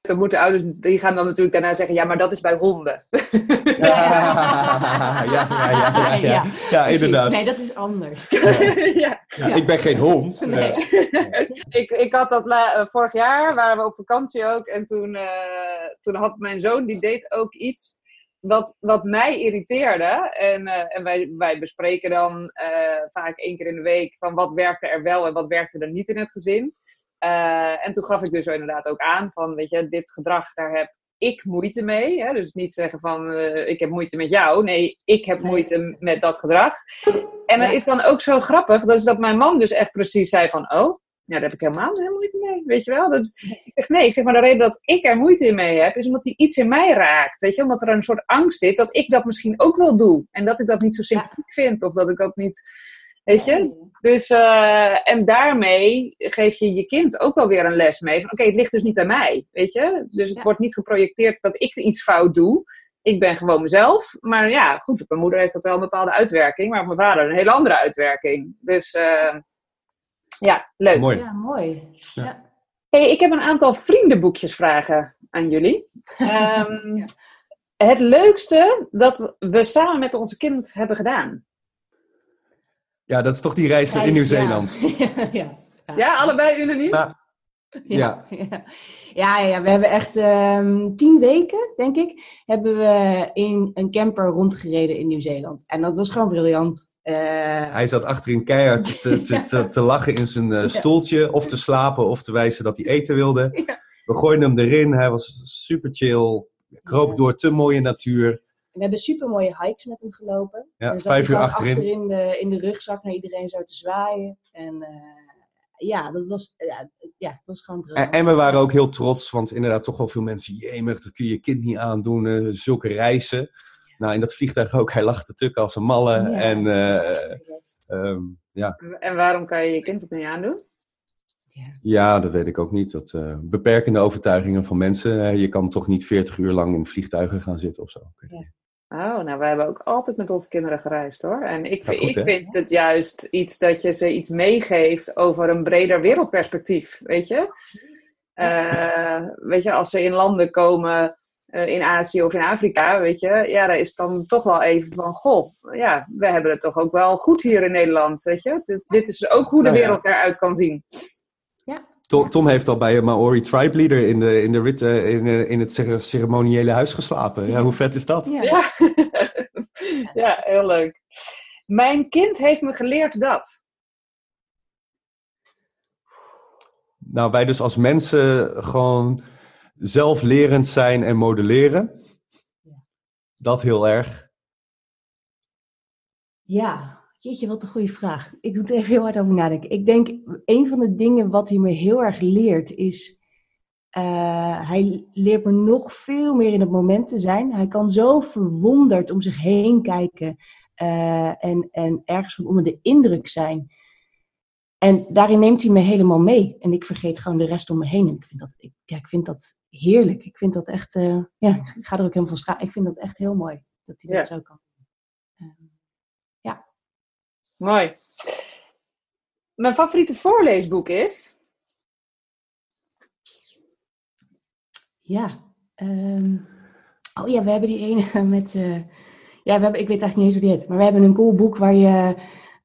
Dan moeten ouders, die gaan dan natuurlijk daarna zeggen, ja, maar dat is bij honden. Ja, ja, ja, ja, ja, ja, inderdaad. Nee, dat is anders. Ja. Ik ben geen hond. Nee. ik, ik had dat la, vorig jaar, waren we op vakantie ook, en toen, uh, toen had mijn zoon, die deed ook iets wat, wat mij irriteerde, en, uh, en wij, wij bespreken dan uh, vaak één keer in de week van wat werkte er wel en wat werkte er niet in het gezin. Uh, en toen gaf ik dus inderdaad ook aan van, weet je, dit gedrag, daar heb ik moeite mee. Hè? Dus niet zeggen van, uh, ik heb moeite met jou. Nee, ik heb moeite met dat gedrag. En dat is dan ook zo grappig, dat is dat mijn man dus echt precies zei van, oh, ja, daar heb ik helemaal geen moeite mee, weet je wel. Dat is, ik zeg, nee, ik zeg maar de reden dat ik er moeite in mee heb, is omdat hij iets in mij raakt, weet je. Omdat er een soort angst zit dat ik dat misschien ook wel doe. En dat ik dat niet zo sympathiek vind, of dat ik dat niet Weet je? Dus, uh, en daarmee geef je je kind ook wel weer een les mee. Van oké, het ligt dus niet aan mij. Weet je? Dus het wordt niet geprojecteerd dat ik iets fout doe. Ik ben gewoon mezelf. Maar ja, goed, op mijn moeder heeft dat wel een bepaalde uitwerking. Maar op mijn vader een hele andere uitwerking. Dus uh, ja, leuk. Mooi. Ja, mooi. Ja. Hey, ik heb een aantal vriendenboekjesvragen aan jullie. Um, ja. Het leukste dat we samen met onze kind hebben gedaan. Ja, dat is toch die reis, in Nieuw-Zeeland. Ja. ja, ja. allebei unaniem? Maar, ja. Ja. ja, ja, we hebben echt um, tien weken, denk ik, hebben we in een camper rondgereden in Nieuw-Zeeland. En dat was gewoon briljant. Uh... Hij zat achterin keihard te, te, te, te lachen in zijn uh, stoeltje, of te slapen, of te wijzen dat hij eten wilde. We gooiden hem erin, hij was super chill, kroop door te mooie natuur we hebben super mooie hikes met hem gelopen. Ja, vijf uur achterin. achter in de, in de rugzak naar iedereen zo te zwaaien. En uh, ja, dat was, ja, ja, het was gewoon en, en, we waren ook heel trots, want inderdaad toch wel veel mensen, jemig, dat kun je je kind niet aandoen, uh, zulke reizen. Nou, in dat vliegtuig ook, hij lag te tukken als een malle. Ja, en, um, ja. en waarom kan je je kind het niet aandoen? Ja. ja, dat weet ik ook niet. Dat uh, beperkende overtuigingen van mensen. je kan toch niet 40 uur lang in vliegtuigen gaan zitten of zo. Ja. Oh, nou, wij hebben ook altijd met onze kinderen gereisd hoor. En ik, ik vind het juist iets dat je ze iets meegeeft over een breder wereldperspectief, weet je? Uh, weet je, als ze in landen komen uh, in Azië of in Afrika, weet je, ja, daar is dan toch wel even van, goh, ja, we hebben het toch ook wel goed hier in Nederland, weet je? Dit, dit is ook hoe de nou wereld eruit kan zien. Tom, Tom, heeft al bij een Maori tribe leader in, de, in, de rit, in, in het ceremoniële huis geslapen. Ja, hoe vet is dat? Ja. ja. heel leuk. Mijn kind heeft me geleerd dat. Nou, wij dus als mensen gewoon zelflerend zijn en modelleren. Dat heel erg. Ja, Jeetje, wat een goede vraag. Ik moet er even heel hard over nadenken. Ik denk, een van de dingen wat hij me heel erg leert is... Uh, hij leert me nog veel meer in het moment te zijn. Hij kan zo verwonderd om zich heen kijken uh, en, en ergens van onder de indruk zijn. En daarin neemt hij me helemaal mee. En ik vergeet gewoon de rest om me heen. En ik vind dat, ik, ja, ik vind dat heerlijk. Ik vind dat echt, uh, ja, ik ga er ook helemaal van. Ik vind dat echt heel mooi dat hij dat zo kan. Mooi. Mijn favoriete voorleesboek is? Ja. Um, oh ja, we hebben die ene met... Uh, ja, we hebben, ik weet eigenlijk niet eens hoe die heet. Maar we hebben een cool boek waar je...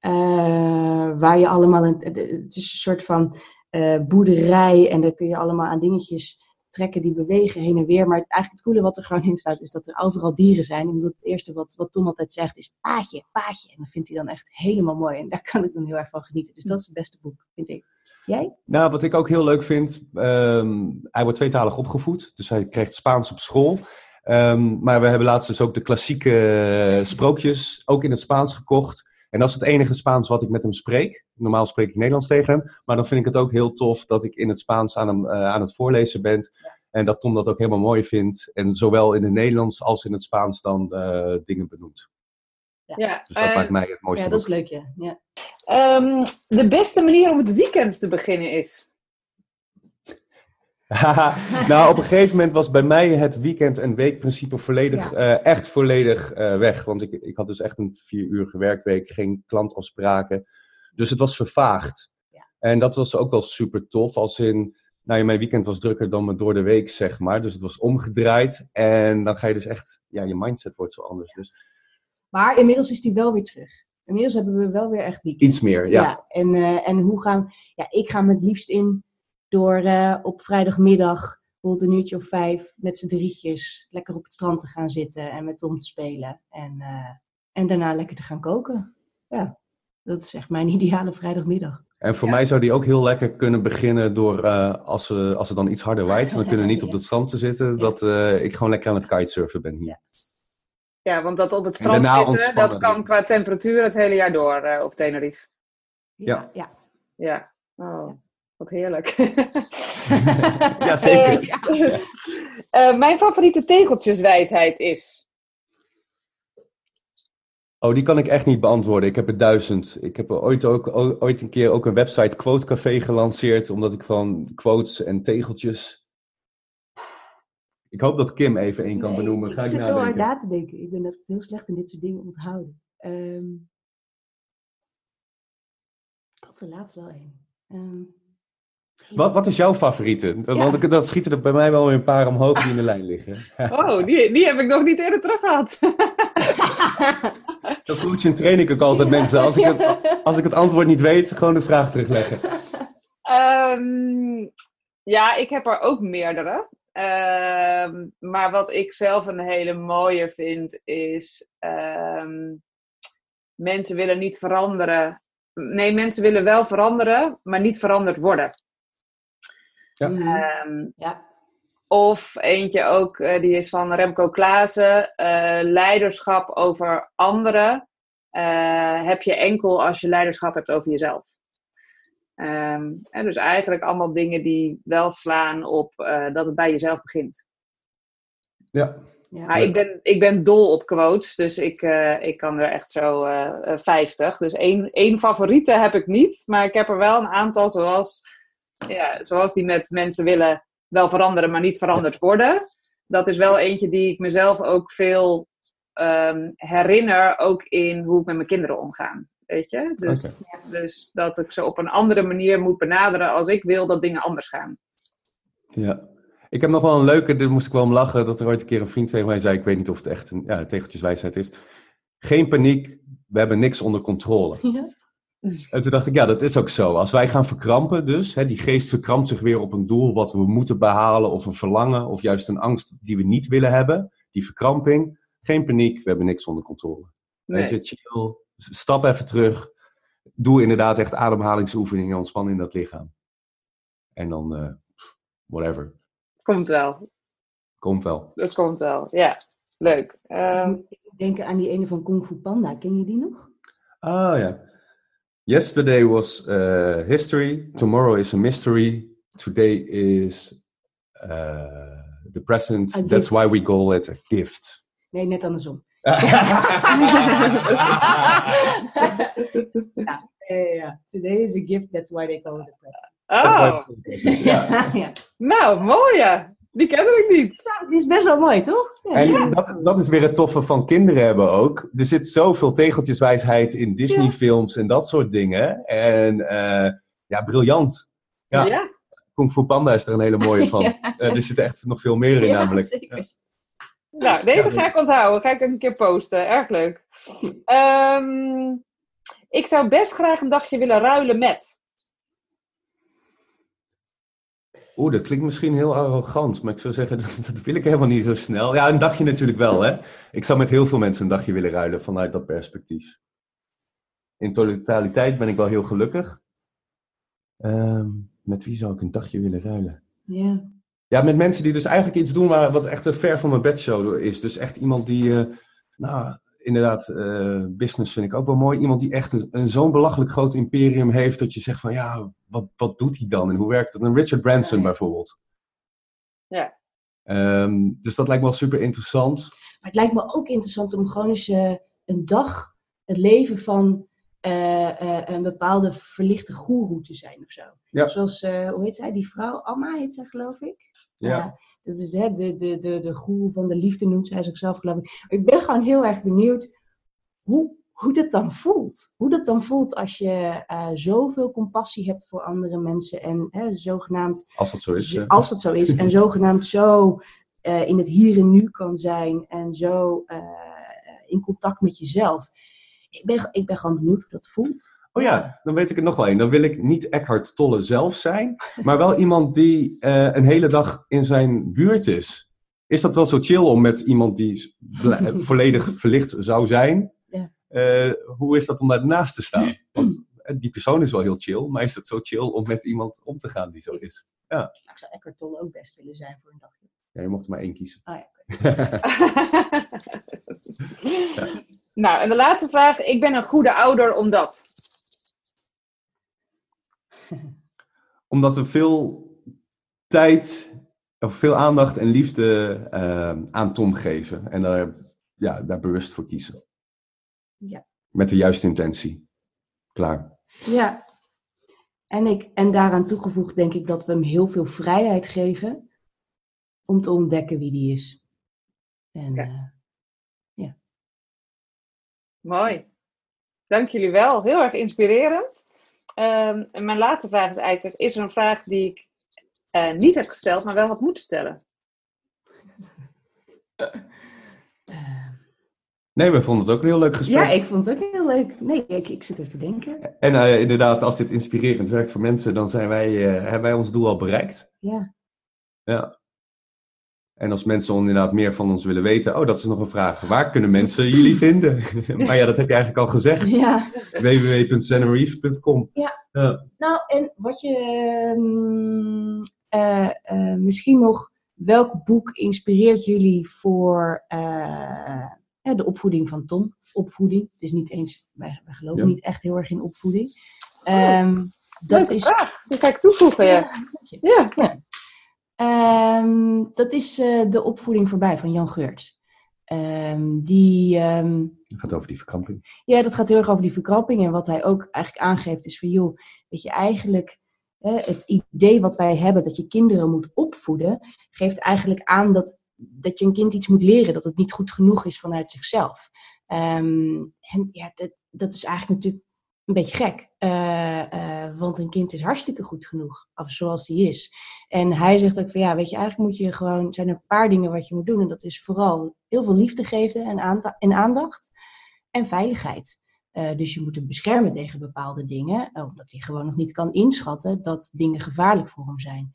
Uh, waar je allemaal... Een, het is een soort van uh, boerderij. En daar kun je allemaal aan dingetjes trekken die bewegen heen en weer. Maar eigenlijk het coole wat er gewoon in staat is dat er overal dieren zijn. Omdat het eerste wat, wat Tom altijd zegt is paadje, paadje. En dat vindt hij dan echt helemaal mooi. En daar kan ik dan heel erg van genieten. Dus dat is het beste boek, vind ik. Jij? Nou, wat ik ook heel leuk vind, um, hij wordt tweetalig opgevoed. Dus hij krijgt Spaans op school. Um, maar we hebben laatst dus ook de klassieke sprookjes ook in het Spaans gekocht. En dat is het enige Spaans wat ik met hem spreek. Normaal spreek ik Nederlands tegen hem. Maar dan vind ik het ook heel tof dat ik in het Spaans aan hem uh, aan het voorlezen ben. En dat Tom dat ook helemaal mooi vindt. En zowel in het Nederlands als in het Spaans dan uh, dingen benoemt. Ja. Dus dat uh, maakt mij het mooiste. Ja, dat is leuk, ja. ja. Um, de beste manier om het weekend te beginnen is? nou, op een gegeven moment was bij mij het weekend- en weekprincipe volledig, uh, echt volledig uh, weg. Want ik, ik had dus echt een vier uur werkweek, geen klantafspraken. Dus het was vervaagd. Ja. En dat was ook wel super tof. Als in, nou ja, mijn weekend was drukker dan mijn door de week, zeg maar. Dus het was omgedraaid. En dan ga je dus echt, ja, je mindset wordt zo anders. Dus... Maar inmiddels is die wel weer terug. Inmiddels hebben we wel weer echt weekend. Iets meer, ja. ja en, uh, en hoe gaan, ja, ik ga me het liefst in door uh, op vrijdagmiddag, bijvoorbeeld een uurtje of vijf, met z'n drietjes lekker op het strand te gaan zitten en met Tom te spelen. En, uh, en daarna lekker te gaan koken. Ja, dat is echt mijn ideale vrijdagmiddag. En voor mij zou die ook heel lekker kunnen beginnen door, uh, als, we, als het dan iets harder waait, dan kunnen we niet op het strand te zitten, dat ik gewoon lekker aan het kitesurfen ben hier. Ja, want dat op het strand zitten, dat kan qua temperatuur het hele jaar door op Tenerife. Ja. Ja. ja. Oh. Wat heerlijk. ja, zeker. Uh, mijn favoriete tegeltjeswijsheid is? Oh, die kan ik echt niet beantwoorden. Ik heb er duizend. Ik heb ooit, ook, ooit een keer ook een website Quote Café gelanceerd, omdat ik van quotes en tegeltjes. Ik hoop dat Kim even één kan benoemen. Ga ik, ik zit wel hard na te denken. Ik ben echt heel slecht in dit soort dingen onthouden. Um, ik had er laatst wel één. Um, wat, wat is jouw favoriete? Want ja. dat schieten er bij mij wel weer een paar omhoog die in de lijn liggen. Oh, die, die heb ik nog niet eerder terug gehad. Zo coach train ik ook altijd mensen. Als ik, het, als ik het antwoord niet weet, gewoon de vraag terugleggen. Um, ja, ik heb er ook meerdere. Um, maar wat ik zelf een hele mooie vind, is um, mensen willen niet veranderen. Nee, mensen willen wel veranderen, maar niet veranderd worden. Ja. Um, ja. Of eentje ook, uh, die is van Remco Klaassen. Uh, leiderschap over anderen uh, heb je enkel als je leiderschap hebt over jezelf. Ehm, en dus eigenlijk allemaal dingen die wel slaan op eh, dat het bij jezelf begint. Ja. ja. Maar ik ben, ik ben dol op quotes, dus ik, uh, ik kan er echt zo uh, 50. Dus één, één favoriete heb ik niet, maar ik heb er wel een aantal zoals, ja, zoals die met mensen willen wel veranderen, maar niet veranderd worden. Dat is wel eentje die ik mezelf ook veel um, herinner, ook in hoe ik met mijn kinderen omga. Weet je? Dus, dus dat ik ze op een andere manier moet benaderen als ik wil dat dingen anders gaan. Ja. Ik heb nog wel een leuke, daar moest ik wel om lachen, dat er ooit een keer een vriend tegen mij zei, ik weet niet of het echt een ja, tegeltjeswijsheid is. Geen paniek, we hebben niks onder controle. Ja. En toen dacht ik, ja, dat is ook zo. Als wij gaan verkrampen dus, hè, die geest verkrampt zich weer op een doel wat we moeten behalen, of een verlangen, of juist een angst die we niet willen hebben, die verkramping, geen paniek, we hebben niks onder controle. Nee. Weet je, chill, stap even terug. Doe inderdaad echt ademhalingsoefeningen, ontspan in dat lichaam. En dan, uh, whatever. Komt wel. Komt wel. Dat komt wel, ja. Leuk. Um... Ik denk aan die ene van Kung Fu Panda. Ken je die nog? Ah ja. Yesterday was uh, history. Tomorrow is a mystery. Today is uh, the present. That's why we call it a gift. Nee, net andersom. ja, Today is a gift, that's why they call it a present. Oh. ja. ja. Nou, mooi ja. Die ken ik niet. Zo, die is best wel mooi, toch? Ja. En dat, dat is weer het toffe van kinderen hebben ook. Er zit zoveel tegeltjeswijsheid in Disney-films en dat soort dingen. En uh, ja, briljant. Ja. ja. Kung Fu Panda is er een hele mooie van. Uh, er zit echt nog veel meer in namelijk. Zeker. Nou, deze ga ik onthouden. Ga ik een keer posten. Erg leuk. Um, ik zou best graag een dagje willen ruilen met. Oeh, dat klinkt misschien heel arrogant, maar ik zou zeggen, dat, wil ik helemaal niet zo snel. Ja, een dagje natuurlijk wel, hè. Ik zou met heel veel mensen een dagje willen ruilen vanuit dat perspectief. In totaliteit ben ik wel heel gelukkig. Um, met wie zou ik een dagje willen ruilen? Ja. Ja, met mensen die dus eigenlijk iets doen waar, wat echt een ver van mijn bedshow is. Dus echt iemand die, uh, nou, inderdaad, uh, business vind ik ook wel mooi. Iemand die echt een, een zo'n belachelijk groot imperium heeft dat je zegt van, ja, wat, wat doet hij dan en hoe werkt dat? Een Richard Branson bijvoorbeeld. Ja. Um, dus dat lijkt me wel super interessant. Maar het lijkt me ook interessant om gewoon eens uh, een dag het leven van uh, een bepaalde verlichte goeroe te zijn of zo. Ja. Zoals, hoe heet zij, die vrouw? Amma heet zij geloof ik. Ja. Dat is hè, de, de, de, de goeroe van de liefde noemt zij zichzelf geloof ik. Ik ben gewoon heel erg benieuwd hoe, hoe dat dan voelt. Hoe dat dan voelt als je zoveel compassie hebt voor andere mensen en hè, zogenaamd... Als dat zo is. Als dat zo is en zogenaamd zo in het hier en nu kan zijn en zo in contact met jezelf ik ben, ik ben gewoon benieuwd hoe dat voelt. Oh ja, dan weet ik er nog wel een. Dan wil ik niet Eckhart Tolle zelf zijn, maar wel iemand die uh, een hele dag in zijn buurt is. Is dat wel zo chill om met iemand die volledig verlicht zou zijn? Ja. Uh, hoe is dat om daarnaast te staan? Want die persoon is wel heel chill, maar is het zo chill om met iemand om te gaan die zo is? Ja. Nou, ik zou Eckhart Tolle ook best willen zijn voor een dagje. Ja, je mocht er maar één kiezen. Ah, ja, ja. Nou, en de laatste vraag. Ik ben een goede ouder omdat? Omdat we veel tijd, of veel aandacht en liefde uh, aan Tom geven. En daar, ja, daar bewust voor kiezen. Ja. Met de juiste intentie. Klaar. Ja. En, ik, en daaraan toegevoegd denk ik dat we hem heel veel vrijheid geven om te ontdekken wie die is. En, ja. Uh, Mooi. Dank jullie wel. Heel erg inspirerend. Um, en mijn laatste vraag is eigenlijk: is er een vraag die ik uh, niet heb gesteld, maar wel had moeten stellen? Nee, we vonden het ook een heel leuk gesprek. Ja, ik vond het ook heel leuk. Nee, ik, ik zit even te denken. En uh, inderdaad, als dit inspirerend werkt voor mensen, dan zijn wij, uh, hebben wij ons doel al bereikt. Ja. Ja. En als mensen inderdaad meer van ons willen weten, oh, dat is nog een vraag. Waar kunnen mensen jullie vinden? maar ja, dat heb je eigenlijk al gezegd. Ja. www.zenreef.com. Ja. ja. Nou, en wat je uh, uh, misschien nog, welk boek inspireert jullie voor uh, de opvoeding van Tom? Opvoeding. Het is niet eens, wij, wij geloven ja. niet echt heel erg in opvoeding. Um, dat is. Vraag. Die ga ik toevoegen, ja. Ja. Ehm, dat is uh, de opvoeding voorbij van Jan Geurts. Um, die, um, dat gaat over die verkramping. Ja, dat gaat heel erg over die verkramping. En wat hij ook eigenlijk aangeeft is van, joh, weet je, eigenlijk hè, het idee wat wij hebben dat je kinderen moet opvoeden, geeft eigenlijk aan dat, dat je een kind iets moet leren, dat het niet goed genoeg is vanuit zichzelf. Um, en ja, dat, dat is eigenlijk natuurlijk een beetje gek. Uh, uh, want een kind is hartstikke goed genoeg, zoals hij is. En hij zegt ook van ja, weet je, eigenlijk moet je gewoon, zijn er een paar dingen wat je moet doen. En dat is vooral heel veel liefde geven en, aandacht en, veiligheid. Uh, dus je moet hem beschermen tegen bepaalde dingen, omdat hij gewoon nog niet kan inschatten dat dingen gevaarlijk voor hem zijn.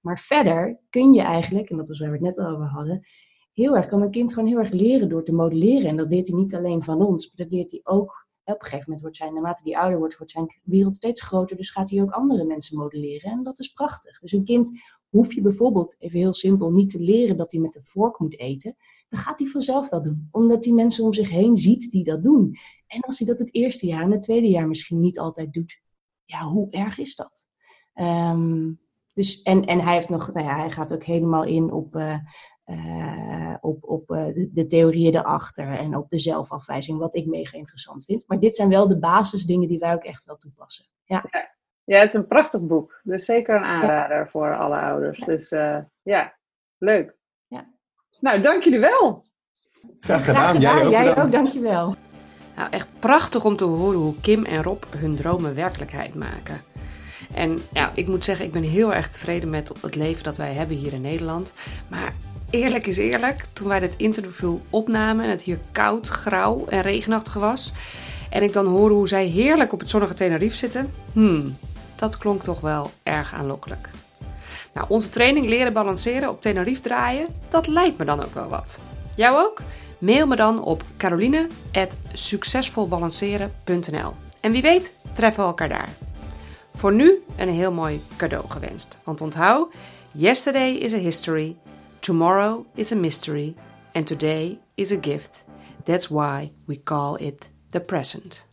Maar verder kun je eigenlijk, en dat was waar we het net over hadden, heel erg, kan een kind gewoon heel erg leren door te modelleren. En dat leert hij niet alleen van ons, maar dat leert hij ook op een gegeven moment wordt zijn, naarmate hij ouder wordt, wordt zijn wereld steeds groter. Dus gaat hij ook andere mensen modelleren. En dat is prachtig. Dus een kind hoef je bijvoorbeeld, even heel simpel, niet te leren dat hij met een vork moet eten. Dan gaat hij vanzelf wel doen. Omdat hij mensen om zich heen ziet die dat doen. En als hij dat het eerste jaar en het tweede jaar misschien niet altijd doet. Ja, hoe erg is dat? Um, dus, en, en hij, heeft nog, nou ja, hij gaat ook helemaal in op uh, uh, op, op uh, de, de, theorieën erachter en op de zelfafwijzing, wat ik mega interessant vind. Maar dit zijn wel de basisdingen die wij ook echt wel toepassen. Ja, ja. het is een prachtig boek. Dus zeker een aanrader voor alle ouders. Dus uh, ja, leuk. Ja. Nou, dank jullie wel. Graag gedaan. Jij ook, Jij ook, dankjewel. Nou, echt prachtig om te horen hoe Kim en Rob hun dromen werkelijkheid maken. En ja, ik moet zeggen, ik ben heel erg tevreden met het leven dat wij hebben hier in Nederland. Maar eerlijk is eerlijk, toen wij dit interview opnamen en het hier koud, grauw en regenachtig was. En ik dan hoorde hoe zij heerlijk op het zonnige Tenerife zitten. Hmm, dat klonk toch wel erg aanlokkelijk. Nou, onze training leren balanceren op Tenerife draaien, dat lijkt me dan ook wel wat. Jou ook? Mail me dan op caroline.succesvolbalanceren.nl En wie weet treffen we elkaar daar. Voor nu een heel mooi cadeau gewenst. Want onthoud, yesterday is a history Tomorrow is a mystery, and today is a gift. That's why we call it the present.